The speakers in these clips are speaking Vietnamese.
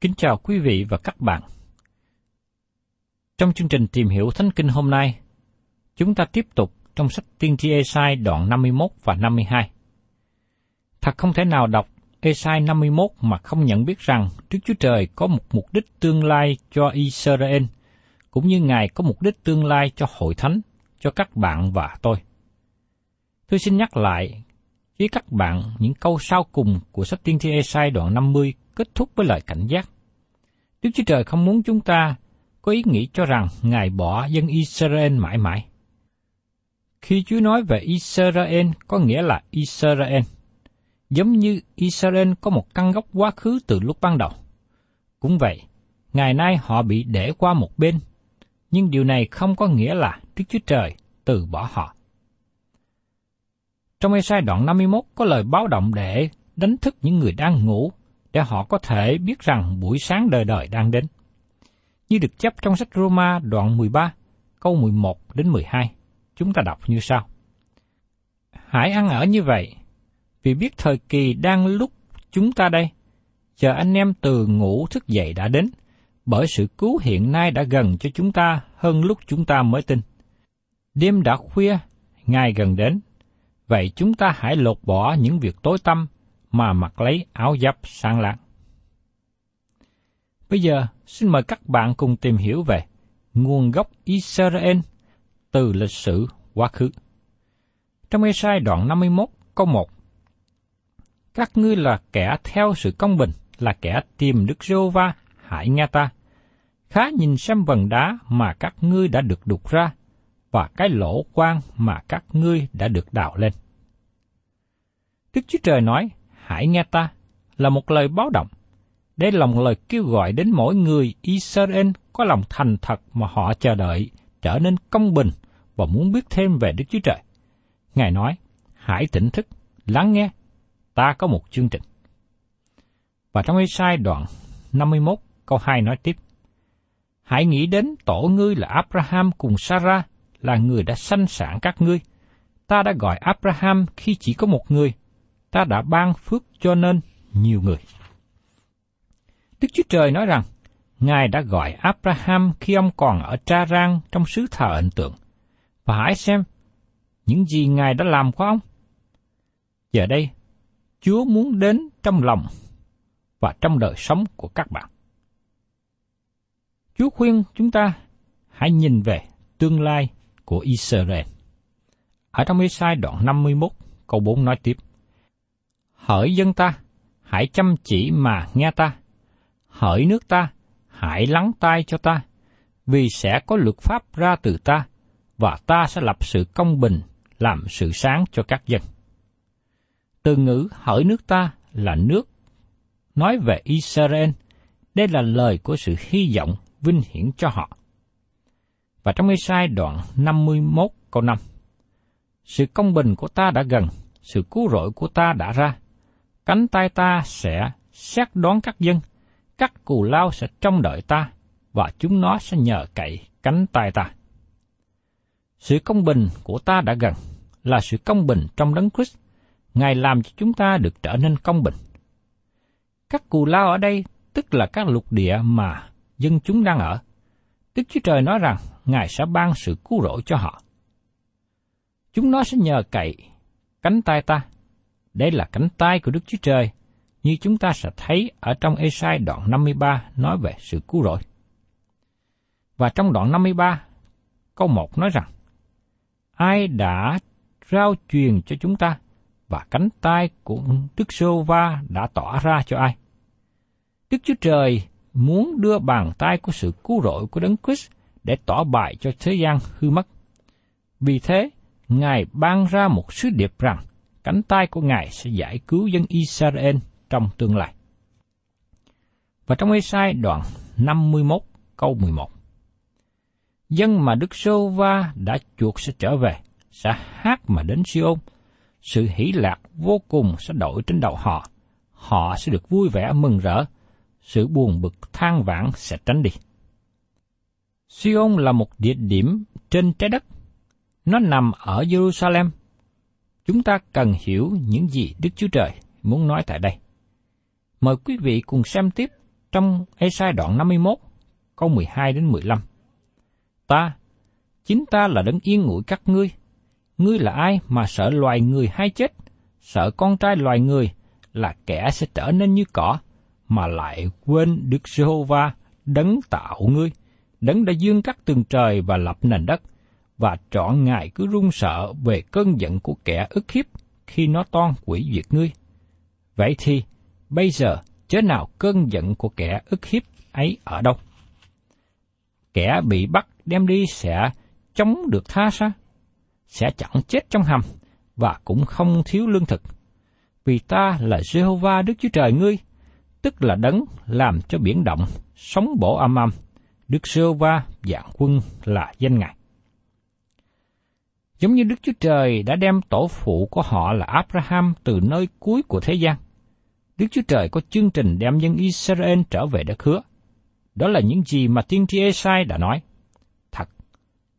Kính chào quý vị và các bạn. Trong chương trình tìm hiểu Thánh Kinh hôm nay, chúng ta tiếp tục trong sách Tiên tri Esai đoạn 51 và 52. Thật không thể nào đọc Esai 51 mà không nhận biết rằng Đức Chúa Trời có một mục đích tương lai cho Israel, cũng như Ngài có mục đích tương lai cho hội thánh, cho các bạn và tôi. Tôi xin nhắc lại với các bạn những câu sau cùng của sách Tiên tri Esai đoạn 50 kết thúc với lời cảnh giác. Đức Chúa Trời không muốn chúng ta có ý nghĩ cho rằng Ngài bỏ dân Israel mãi mãi. Khi Chúa nói về Israel có nghĩa là Israel, giống như Israel có một căn gốc quá khứ từ lúc ban đầu. Cũng vậy, ngày nay họ bị để qua một bên, nhưng điều này không có nghĩa là Đức Chúa Trời từ bỏ họ. Trong Ê-sai đoạn 51 có lời báo động để đánh thức những người đang ngủ, để họ có thể biết rằng buổi sáng đời đời đang đến. Như được chấp trong sách Roma đoạn 13, câu 11 đến 12, chúng ta đọc như sau. Hãy ăn ở như vậy, vì biết thời kỳ đang lúc chúng ta đây, chờ anh em từ ngủ thức dậy đã đến, bởi sự cứu hiện nay đã gần cho chúng ta hơn lúc chúng ta mới tin. Đêm đã khuya, ngày gần đến, vậy chúng ta hãy lột bỏ những việc tối tăm mà mặc lấy áo giáp sáng lạng. Bây giờ, xin mời các bạn cùng tìm hiểu về nguồn gốc Israel từ lịch sử quá khứ. Trong Esai đoạn 51 câu 1 Các ngươi là kẻ theo sự công bình, là kẻ tìm Đức giê va hãy nghe ta. Khá nhìn xem vần đá mà các ngươi đã được đục ra, và cái lỗ quan mà các ngươi đã được đào lên. Đức Chúa Trời nói, hãy nghe ta, là một lời báo động. Đây là một lời kêu gọi đến mỗi người Israel có lòng thành thật mà họ chờ đợi trở nên công bình và muốn biết thêm về Đức Chúa Trời. Ngài nói, hãy tỉnh thức, lắng nghe, ta có một chương trình. Và trong Ê-sai đoạn 51 câu 2 nói tiếp, Hãy nghĩ đến tổ ngươi là Abraham cùng Sarah là người đã sanh sản các ngươi. Ta đã gọi Abraham khi chỉ có một người, ta đã ban phước cho nên nhiều người. Đức Chúa Trời nói rằng, Ngài đã gọi Abraham khi ông còn ở Tra Rang trong xứ thờ ấn tượng. Và hãy xem, những gì Ngài đã làm của ông. Giờ đây, Chúa muốn đến trong lòng và trong đời sống của các bạn. Chúa khuyên chúng ta hãy nhìn về tương lai của Israel. Ở trong Ê-sai đoạn 51, câu 4 nói tiếp. Hỡi dân ta, hãy chăm chỉ mà nghe ta. Hỡi nước ta, hãy lắng tai cho ta, vì sẽ có luật pháp ra từ ta, và ta sẽ lập sự công bình, làm sự sáng cho các dân. Từ ngữ hỡi nước ta là nước nói về Israel, đây là lời của sự hy vọng vinh hiển cho họ. Và trong Ê-sai đoạn 51 câu 5, Sự công bình của ta đã gần, sự cứu rỗi của ta đã ra. Cánh tay ta sẽ xét đoán các dân, các cù lao sẽ trông đợi ta, và chúng nó sẽ nhờ cậy cánh tay ta. Sự công bình của ta đã gần, là sự công bình trong đấng Christ. Ngài làm cho chúng ta được trở nên công bình. Các cù lao ở đây tức là các lục địa mà dân chúng đang ở. Đức Chúa Trời nói rằng Ngài sẽ ban sự cứu rỗi cho họ. Chúng nó sẽ nhờ cậy cánh tay ta. Đây là cánh tay của Đức Chúa Trời, như chúng ta sẽ thấy ở trong Esai đoạn 53 nói về sự cứu rỗi. Và trong đoạn 53, câu 1 nói rằng, Ai đã rao truyền cho chúng ta, và cánh tay của Đức Sô Va đã tỏ ra cho ai? Đức Chúa Trời muốn đưa bàn tay của sự cứu rỗi của Đấng Christ để tỏ bài cho thế gian hư mất. Vì thế, Ngài ban ra một sứ điệp rằng cánh tay của Ngài sẽ giải cứu dân Israel trong tương lai. Và trong Ê-sai đoạn 51 câu 11 Dân mà Đức Sô Va đã chuộc sẽ trở về, sẽ hát mà đến Siôn. Sự hỷ lạc vô cùng sẽ đổi trên đầu họ. Họ sẽ được vui vẻ mừng rỡ. Sự buồn bực than vãn sẽ tránh đi. Sion là một địa điểm trên trái đất. Nó nằm ở Jerusalem. Chúng ta cần hiểu những gì Đức Chúa Trời muốn nói tại đây. Mời quý vị cùng xem tiếp trong Esai đoạn 51, câu 12 đến 15. Ta, chính ta là đấng yên ngủi các ngươi. Ngươi là ai mà sợ loài người hay chết? Sợ con trai loài người là kẻ sẽ trở nên như cỏ, mà lại quên Đức Giê-hô-va đấng tạo ngươi đấng đã dương các tường trời và lập nền đất, và trọn ngài cứ run sợ về cơn giận của kẻ ức hiếp khi nó toan quỷ diệt ngươi. Vậy thì, bây giờ, chớ nào cơn giận của kẻ ức hiếp ấy ở đâu? Kẻ bị bắt đem đi sẽ chống được tha sao? Sẽ chẳng chết trong hầm, và cũng không thiếu lương thực. Vì ta là Jehovah Đức Chúa Trời ngươi, tức là đấng làm cho biển động, sóng bổ âm âm, Đức Jehovah dạng quân là danh Ngài. Giống như Đức Chúa Trời đã đem tổ phụ của họ là Abraham từ nơi cuối của thế gian, Đức Chúa Trời có chương trình đem dân Israel trở về đất hứa. Đó là những gì mà tiên tri Esai đã nói. Thật,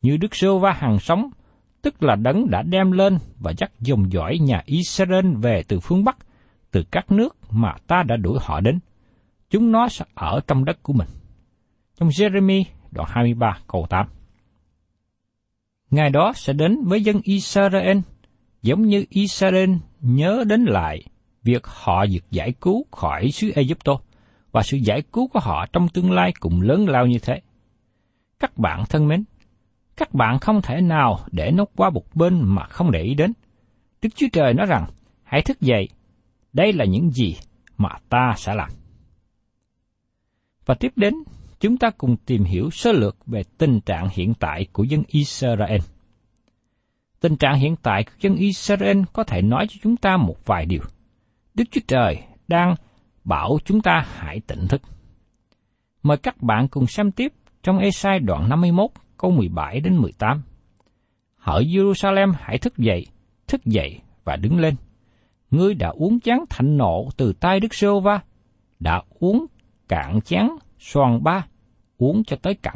như Đức Sô Va hàng sống, tức là đấng đã đem lên và dắt dòng dõi nhà Israel về từ phương Bắc, từ các nước mà ta đã đuổi họ đến. Chúng nó sẽ ở trong đất của mình trong Jeremy đoạn 23 câu 8. Ngày đó sẽ đến với dân Israel, giống như Israel nhớ đến lại việc họ được giải cứu khỏi xứ Egypto và sự giải cứu của họ trong tương lai cũng lớn lao như thế. Các bạn thân mến, các bạn không thể nào để nó qua một bên mà không để ý đến. Đức Chúa Trời nói rằng, hãy thức dậy, đây là những gì mà ta sẽ làm. Và tiếp đến, chúng ta cùng tìm hiểu sơ lược về tình trạng hiện tại của dân Israel. Tình trạng hiện tại của dân Israel có thể nói cho chúng ta một vài điều. Đức Chúa Trời đang bảo chúng ta hãy tỉnh thức. Mời các bạn cùng xem tiếp trong Esai đoạn 51 câu 17 đến 18. Hỡi Jerusalem hãy thức dậy, thức dậy và đứng lên. Ngươi đã uống chán thạnh nộ từ tay Đức Sô Va, đã uống cạn chán xoàn ba, uống cho tới cặn.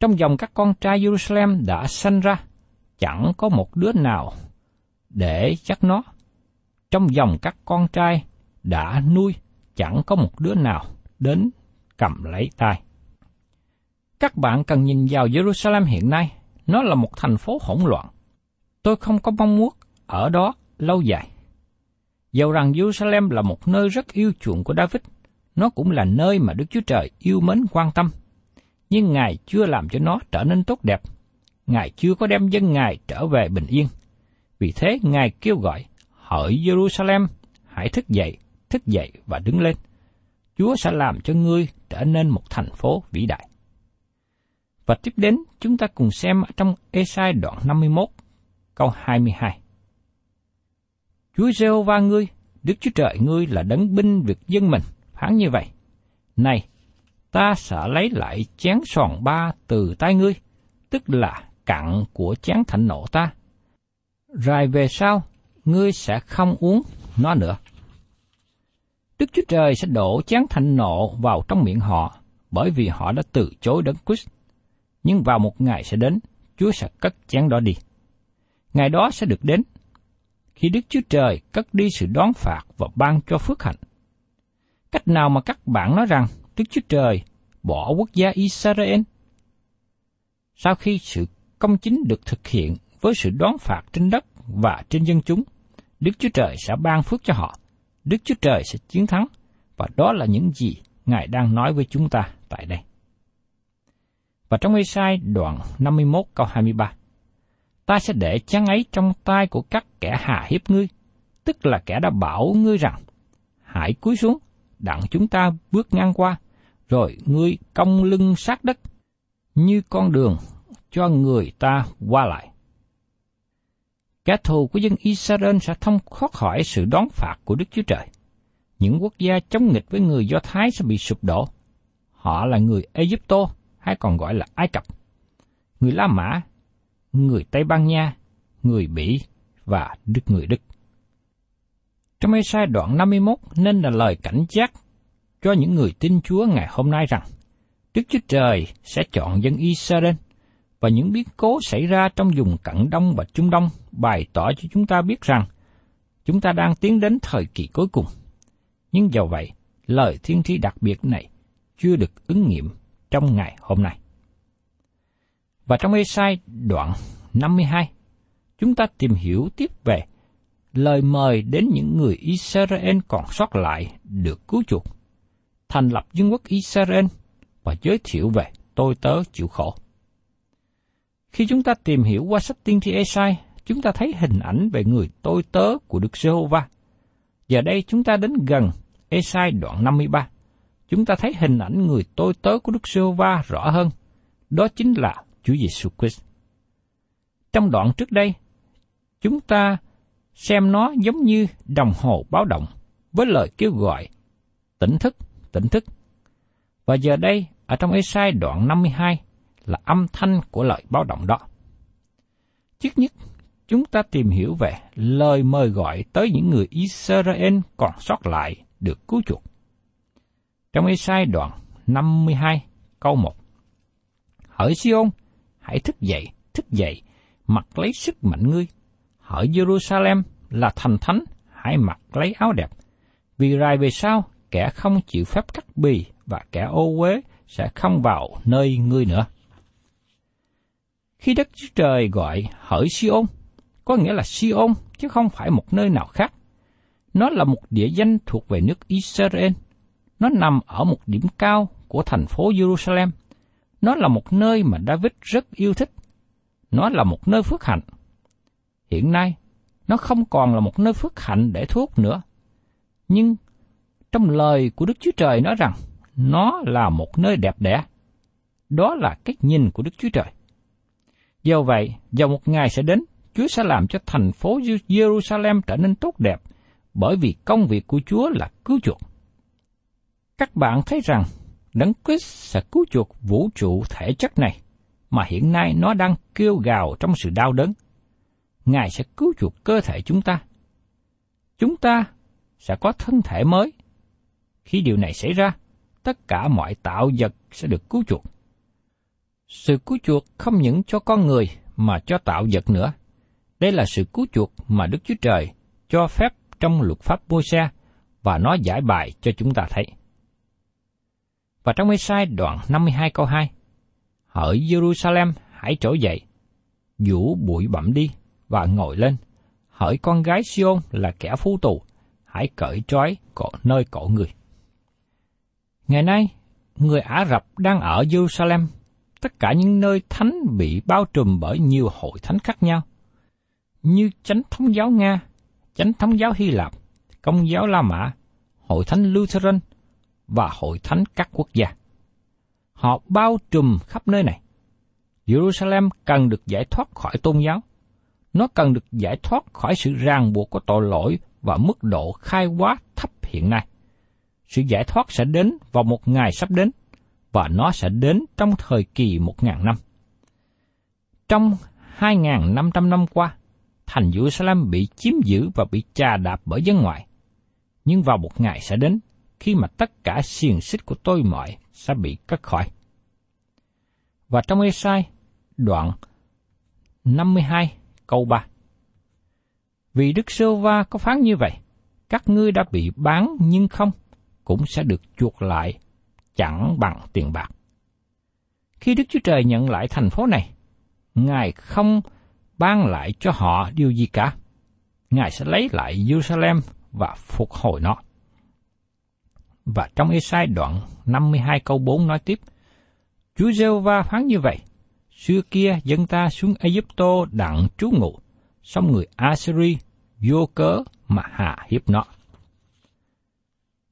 Trong dòng các con trai Jerusalem đã sanh ra, chẳng có một đứa nào để chắc nó. Trong dòng các con trai đã nuôi, chẳng có một đứa nào đến cầm lấy tay. Các bạn cần nhìn vào Jerusalem hiện nay, nó là một thành phố hỗn loạn. Tôi không có mong muốn ở đó lâu dài. Dầu rằng Jerusalem là một nơi rất yêu chuộng của David – nó cũng là nơi mà Đức Chúa Trời yêu mến quan tâm. Nhưng Ngài chưa làm cho nó trở nên tốt đẹp. Ngài chưa có đem dân Ngài trở về bình yên. Vì thế Ngài kêu gọi, hỡi Jerusalem, hãy thức dậy, thức dậy và đứng lên. Chúa sẽ làm cho ngươi trở nên một thành phố vĩ đại. Và tiếp đến chúng ta cùng xem trong Esai đoạn 51, câu 22. Chúa giê va ngươi, Đức Chúa Trời ngươi là đấng binh việc dân mình, phán như vậy. Này, ta sẽ lấy lại chén sòn ba từ tay ngươi, tức là cặn của chén thạnh nộ ta. Rồi về sau, ngươi sẽ không uống nó nữa. Đức Chúa Trời sẽ đổ chén thạnh nộ vào trong miệng họ, bởi vì họ đã từ chối đấng Christ. Nhưng vào một ngày sẽ đến, Chúa sẽ cất chén đó đi. Ngày đó sẽ được đến, khi Đức Chúa Trời cất đi sự đón phạt và ban cho phước hạnh. Cách nào mà các bạn nói rằng Đức Chúa Trời bỏ quốc gia Israel? Sau khi sự công chính được thực hiện với sự đón phạt trên đất và trên dân chúng, Đức Chúa Trời sẽ ban phước cho họ. Đức Chúa Trời sẽ chiến thắng, và đó là những gì Ngài đang nói với chúng ta tại đây. Và trong Ê-sai đoạn 51 câu 23, ta sẽ để chăn ấy trong tay của các kẻ hạ hiếp ngươi, tức là kẻ đã bảo ngươi rằng, hãy cúi xuống, đặng chúng ta bước ngang qua, rồi ngươi cong lưng sát đất, như con đường cho người ta qua lại. Kẻ thù của dân Israel sẽ thông thoát khỏi sự đón phạt của Đức Chúa Trời. Những quốc gia chống nghịch với người Do Thái sẽ bị sụp đổ. Họ là người Egypto, hay còn gọi là Ai Cập, người La Mã, người Tây Ban Nha, người Bỉ và Đức người Đức. Trong ê sai đoạn 51 nên là lời cảnh giác cho những người tin Chúa ngày hôm nay rằng Đức Chúa Trời sẽ chọn dân Israel và những biến cố xảy ra trong vùng Cận Đông và Trung Đông bày tỏ cho chúng ta biết rằng chúng ta đang tiến đến thời kỳ cuối cùng. Nhưng dầu vậy, lời thiên tri đặc biệt này chưa được ứng nghiệm trong ngày hôm nay. Và trong Ê-sai đoạn 52, chúng ta tìm hiểu tiếp về lời mời đến những người Israel còn sót lại được cứu chuộc, thành lập dân quốc Israel và giới thiệu về tôi tớ chịu khổ. Khi chúng ta tìm hiểu qua sách tiên tri Esai, chúng ta thấy hình ảnh về người tôi tớ của Đức Giê-hô-va. Giờ đây chúng ta đến gần Esai đoạn 53. Chúng ta thấy hình ảnh người tôi tớ của Đức Giê-hô-va rõ hơn. Đó chính là Chúa Giêsu Christ. Trong đoạn trước đây, chúng ta xem nó giống như đồng hồ báo động với lời kêu gọi tỉnh thức, tỉnh thức. Và giờ đây, ở trong Esai đoạn 52, là âm thanh của lời báo động đó. Trước nhất, chúng ta tìm hiểu về lời mời gọi tới những người Israel còn sót lại được cứu chuộc. Trong Ê-sai đoạn 52 câu 1 Hỡi Siôn, hãy thức dậy, thức dậy, mặc lấy sức mạnh ngươi. Hỡi Jerusalem là thành thánh, hãy mặc lấy áo đẹp. Vì rài về sau, kẻ không chịu phép cắt bì và kẻ ô uế sẽ không vào nơi ngươi nữa. Khi Đức Chúa Trời gọi hỡi Siôn, có nghĩa là Siôn chứ không phải một nơi nào khác. Nó là một địa danh thuộc về nước Israel. Nó nằm ở một điểm cao của thành phố Jerusalem. Nó là một nơi mà David rất yêu thích. Nó là một nơi phước hạnh. Hiện nay, nó không còn là một nơi phước hạnh để thuốc nữa. Nhưng trong lời của Đức Chúa Trời nói rằng nó là một nơi đẹp đẽ. Đó là cách nhìn của Đức Chúa Trời. Do vậy, vào một ngày sẽ đến, Chúa sẽ làm cho thành phố Jerusalem trở nên tốt đẹp, bởi vì công việc của Chúa là cứu chuộc. Các bạn thấy rằng, Đấng Christ sẽ cứu chuộc vũ trụ thể chất này, mà hiện nay nó đang kêu gào trong sự đau đớn. Ngài sẽ cứu chuộc cơ thể chúng ta. Chúng ta sẽ có thân thể mới. Khi điều này xảy ra, tất cả mọi tạo vật sẽ được cứu chuộc. Sự cứu chuộc không những cho con người mà cho tạo vật nữa. Đây là sự cứu chuộc mà Đức Chúa Trời cho phép trong luật pháp môi xe và nó giải bài cho chúng ta thấy. Và trong Ê-sai đoạn 52 câu 2, Hỡi Jerusalem hãy trỗi dậy, vũ bụi bặm đi và ngồi lên. Hỡi con gái Siôn là kẻ phu tù, hãy cởi trói cổ nơi cổ người. Ngày nay, người Ả Rập đang ở Jerusalem, tất cả những nơi thánh bị bao trùm bởi nhiều hội thánh khác nhau, như chánh thống giáo Nga, chánh thống giáo Hy Lạp, công giáo La Mã, hội thánh Lutheran và hội thánh các quốc gia. Họ bao trùm khắp nơi này. Jerusalem cần được giải thoát khỏi tôn giáo. Nó cần được giải thoát khỏi sự ràng buộc của tội lỗi và mức độ khai quá thấp hiện nay. Sự giải thoát sẽ đến vào một ngày sắp đến, và nó sẽ đến trong thời kỳ một ngàn năm. Trong hai ngàn năm trăm năm qua, thành Jerusalem bị chiếm giữ và bị trà đạp bởi dân ngoại. Nhưng vào một ngày sẽ đến, khi mà tất cả xiềng xích của tôi mọi sẽ bị cắt khỏi. Và trong Esai, đoạn 52 câu 3. Vì Đức Sơ Va có phán như vậy, các ngươi đã bị bán nhưng không, cũng sẽ được chuộc lại chẳng bằng tiền bạc. Khi Đức Chúa Trời nhận lại thành phố này, Ngài không ban lại cho họ điều gì cả. Ngài sẽ lấy lại Jerusalem và phục hồi nó. Và trong Esai đoạn 52 câu 4 nói tiếp, Chúa giê va phán như vậy, xưa kia dân ta xuống Egypto đặng trú ngụ, xong người Assyri vô cớ mà hạ hiếp nó.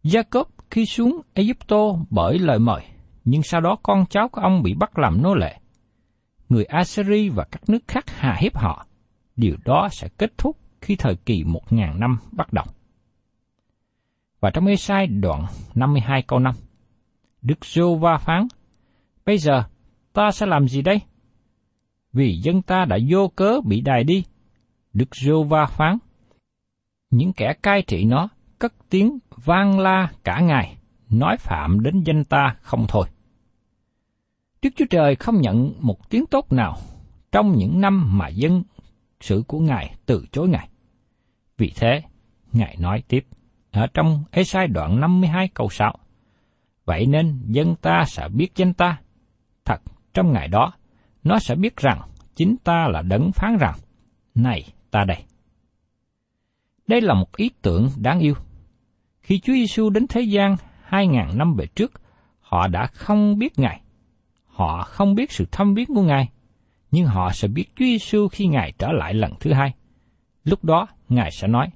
Jacob khi xuống Egypto bởi lời mời, nhưng sau đó con cháu của ông bị bắt làm nô lệ. Người Assyri và các nước khác hạ hiếp họ. Điều đó sẽ kết thúc khi thời kỳ một ngàn năm bắt đầu. Và trong Ê-sai đoạn 52 câu 5, Đức giô va phán, Bây giờ ta sẽ làm gì đây? Vì dân ta đã vô cớ bị đài đi. Đức Rô va phán, những kẻ cai trị nó cất tiếng vang la cả ngày, nói phạm đến danh ta không thôi. Đức Chúa Trời không nhận một tiếng tốt nào trong những năm mà dân sự của Ngài từ chối Ngài. Vì thế, Ngài nói tiếp ở trong Ê-sai đoạn 52 câu 6. Vậy nên dân ta sẽ biết danh ta. Thật, trong ngày đó, nó sẽ biết rằng chính ta là đấng phán rằng, này ta đây. Đây là một ý tưởng đáng yêu. Khi Chúa Giêsu đến thế gian hai ngàn năm về trước, họ đã không biết Ngài. Họ không biết sự thâm viếng của Ngài, nhưng họ sẽ biết Chúa Giêsu khi Ngài trở lại lần thứ hai. Lúc đó, Ngài sẽ nói,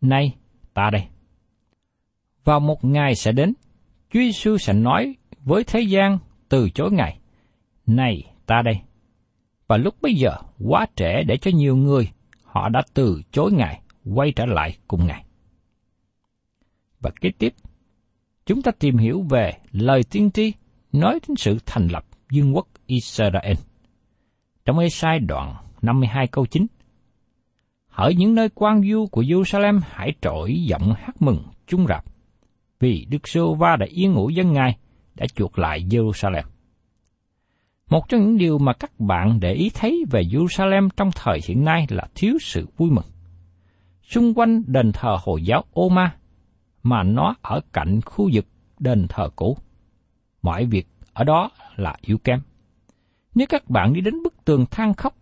Này, ta đây. Vào một ngày sẽ đến, Chúa Giêsu sẽ nói với thế gian từ chối Ngài, Này, ta đây. Và lúc bây giờ, quá trễ để cho nhiều người, họ đã từ chối Ngài, quay trở lại cùng Ngài và kế tiếp, chúng ta tìm hiểu về lời tiên tri nói đến sự thành lập vương quốc Israel. Trong Ê-sai đoạn 52 câu 9, Hỡi những nơi quan du của Jerusalem hãy trỗi giọng hát mừng chung rạp, vì Đức Sô Va đã yên ngủ dân Ngài, đã chuộc lại Jerusalem. Một trong những điều mà các bạn để ý thấy về Jerusalem trong thời hiện nay là thiếu sự vui mừng. Xung quanh đền thờ Hồi giáo Oma mà nó ở cạnh khu vực đền thờ cũ. Mọi việc ở đó là yếu kém. Nếu các bạn đi đến bức tường than khóc,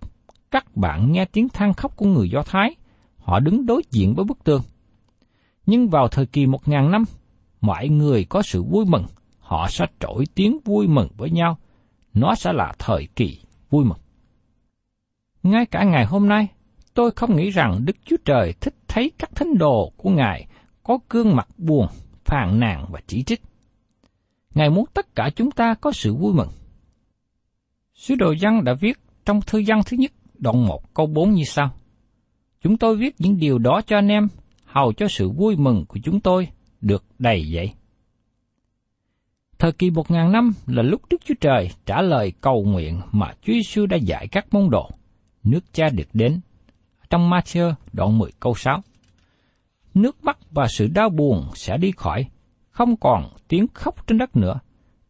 các bạn nghe tiếng than khóc của người Do Thái, họ đứng đối diện với bức tường. Nhưng vào thời kỳ một ngàn năm, mọi người có sự vui mừng, họ sẽ trỗi tiếng vui mừng với nhau. Nó sẽ là thời kỳ vui mừng. Ngay cả ngày hôm nay, tôi không nghĩ rằng Đức Chúa Trời thích thấy các thánh đồ của Ngài có gương mặt buồn, phàn nàn và chỉ trích. Ngài muốn tất cả chúng ta có sự vui mừng. Sứ đồ dân đã viết trong thư dân thứ nhất, đoạn 1 câu 4 như sau. Chúng tôi viết những điều đó cho anh em, hầu cho sự vui mừng của chúng tôi được đầy dậy. Thời kỳ một ngàn năm là lúc Đức Chúa Trời trả lời cầu nguyện mà Chúa Giêsu đã dạy các môn đồ. Nước cha được đến. Trong Matthew đoạn 10 câu 6 nước mắt và sự đau buồn sẽ đi khỏi, không còn tiếng khóc trên đất nữa.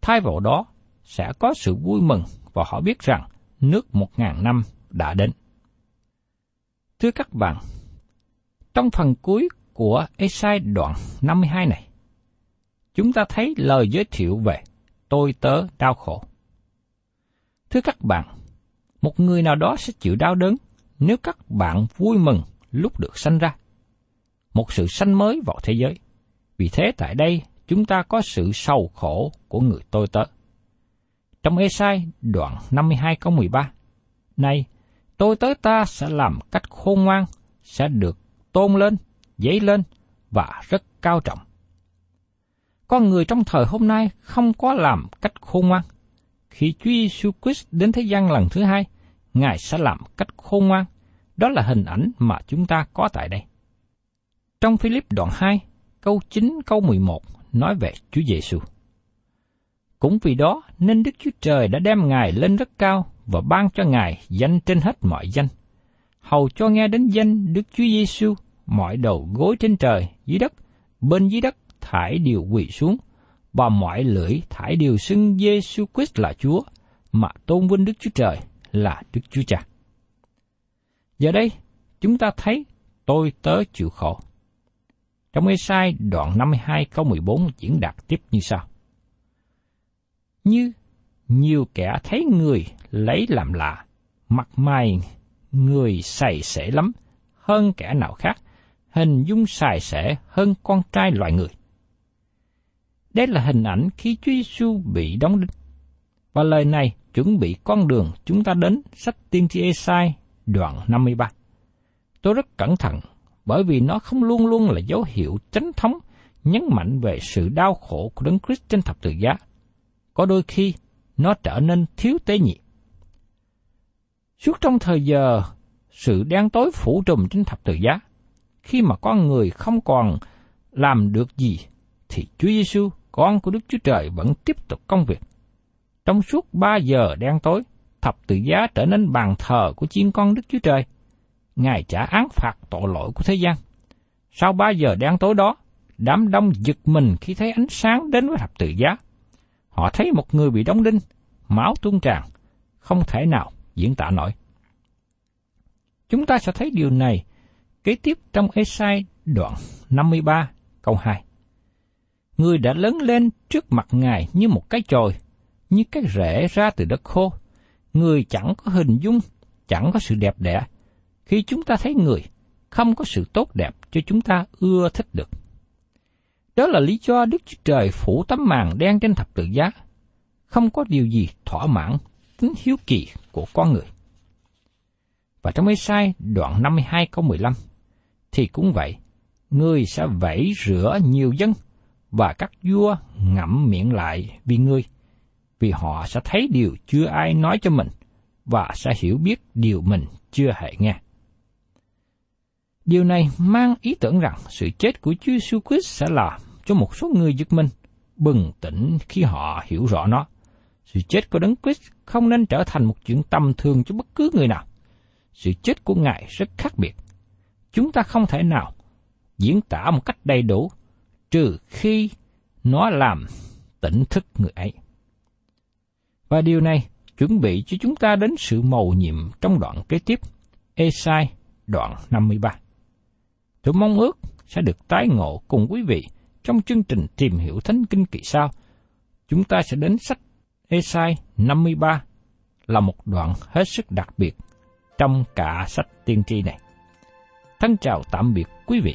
Thay vào đó, sẽ có sự vui mừng và họ biết rằng nước một ngàn năm đã đến. Thưa các bạn, trong phần cuối của Esai đoạn 52 này, chúng ta thấy lời giới thiệu về tôi tớ đau khổ. Thưa các bạn, một người nào đó sẽ chịu đau đớn nếu các bạn vui mừng lúc được sanh ra một sự sanh mới vào thế giới. Vì thế tại đây, chúng ta có sự sầu khổ của người tôi tớ. Trong Esai đoạn 52 câu 13, Này, tôi tớ ta sẽ làm cách khôn ngoan, sẽ được tôn lên, dấy lên và rất cao trọng. Con người trong thời hôm nay không có làm cách khôn ngoan. Khi Chúa Giêsu Christ đến thế gian lần thứ hai, Ngài sẽ làm cách khôn ngoan. Đó là hình ảnh mà chúng ta có tại đây. Trong Philip đoạn 2, câu 9 câu 11 nói về Chúa Giêsu. Cũng vì đó nên Đức Chúa Trời đã đem Ngài lên rất cao và ban cho Ngài danh trên hết mọi danh. Hầu cho nghe đến danh Đức Chúa Giêsu, mọi đầu gối trên trời, dưới đất, bên dưới đất thải đều quỳ xuống, và mọi lưỡi thải đều xưng Giêsu Christ là Chúa, mà tôn vinh Đức Chúa Trời là Đức Chúa Cha. Giờ đây, chúng ta thấy tôi tớ chịu khổ. Trong Ê-sai đoạn 52 câu 14 diễn đạt tiếp như sau. Như nhiều kẻ thấy người lấy làm lạ, mặt mày người xài sẻ lắm, hơn kẻ nào khác, hình dung xài sẻ hơn con trai loài người. Đây là hình ảnh khi Chúa Giêsu bị đóng đinh. Và lời này chuẩn bị con đường chúng ta đến sách tiên tri Esai đoạn 53. Tôi rất cẩn thận bởi vì nó không luôn luôn là dấu hiệu chánh thống nhấn mạnh về sự đau khổ của Đấng Christ trên thập tự giá. Có đôi khi nó trở nên thiếu tế nhị. Suốt trong thời giờ sự đen tối phủ trùm trên thập tự giá, khi mà con người không còn làm được gì, thì Chúa Giêsu, con của Đức Chúa Trời vẫn tiếp tục công việc. Trong suốt ba giờ đen tối, thập tự giá trở nên bàn thờ của chiên con Đức Chúa Trời. Ngài trả án phạt tội lỗi của thế gian. Sau ba giờ đen tối đó, đám đông giật mình khi thấy ánh sáng đến với thập tự giá. Họ thấy một người bị đóng đinh, máu tuôn tràn, không thể nào diễn tả nổi. Chúng ta sẽ thấy điều này kế tiếp trong Esai đoạn 53 câu 2. Người đã lớn lên trước mặt Ngài như một cái chồi, như cái rễ ra từ đất khô. Người chẳng có hình dung, chẳng có sự đẹp đẽ. Khi chúng ta thấy người, không có sự tốt đẹp cho chúng ta ưa thích được. Đó là lý do Đức Chúa Trời phủ tấm màn đen trên thập tự giá. Không có điều gì thỏa mãn tính hiếu kỳ của con người. Và trong ê sai đoạn 52 câu 15, thì cũng vậy, người sẽ vẫy rửa nhiều dân, và các vua ngậm miệng lại vì ngươi, vì họ sẽ thấy điều chưa ai nói cho mình, và sẽ hiểu biết điều mình chưa hề nghe. Điều này mang ý tưởng rằng sự chết của Chúa Jesus Christ sẽ làm cho một số người giật mình, bừng tỉnh khi họ hiểu rõ nó. Sự chết của Đấng Christ không nên trở thành một chuyện tầm thường cho bất cứ người nào. Sự chết của Ngài rất khác biệt. Chúng ta không thể nào diễn tả một cách đầy đủ, trừ khi nó làm tỉnh thức người ấy. Và điều này chuẩn bị cho chúng ta đến sự mầu nhiệm trong đoạn kế tiếp, Esai đoạn 53. Tôi mong ước sẽ được tái ngộ cùng quý vị trong chương trình tìm hiểu Thánh Kinh kỳ sau. Chúng ta sẽ đến sách Esai 53 là một đoạn hết sức đặc biệt trong cả sách tiên tri này. Thân chào tạm biệt quý vị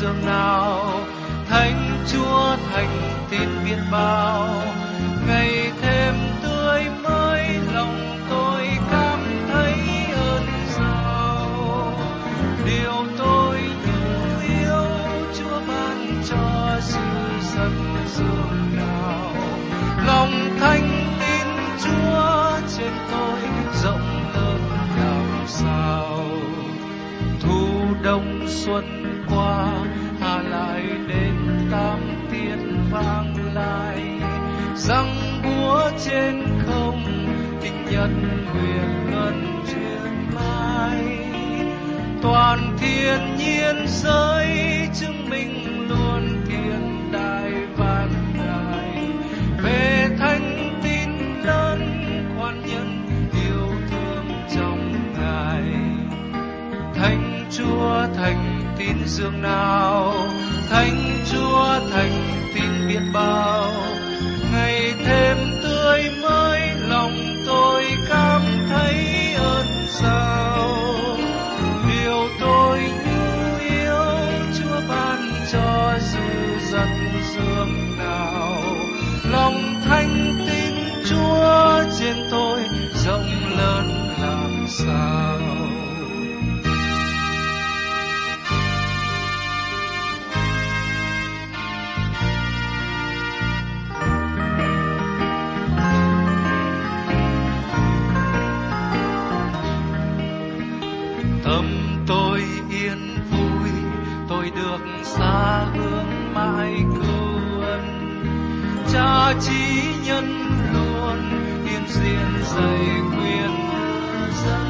dường nào. Thánh chúa thành tin biết bao. Ngày thêm tươi mới lòng tôi cảm thấy ơn sao. Điều tôi nhu yêu chúa ban cho sự sân dường nào. Lòng thanh tin chúa trên tôi rộng lớn làm sao. Thu đông xuân qua vang lại. Răng búa trên không, kinh nhân quyền ngân truyền mai. Toàn thiên nhiên giới, chứng minh luôn thiên đại vạn đại về thánh tin lớn, quan nhân yêu thương trong ngài. Thánh chúa thành tin dương nào? Thánh chúa thành tin biết bao. Ngày thêm tươi mới, lòng tôi cảm thấy ơn sao. Điều tôi nhu yếu, chúa ban cho dư giật dương nào. Lòng thanh tin chúa trên tôi rộng lớn làm sao. Cha trí nhân luôn hiện diện dày quyền dân.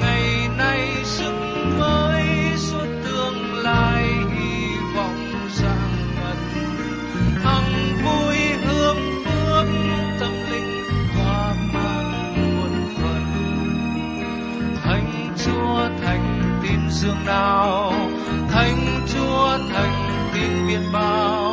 Ngày nay sức mới suốt tương lai, hy vọng rằng ngần hằng vui hương phước tâm linh hoa mang muôn phần. Thánh chúa thành tin dương nào thánh chúa thành tin biết bao.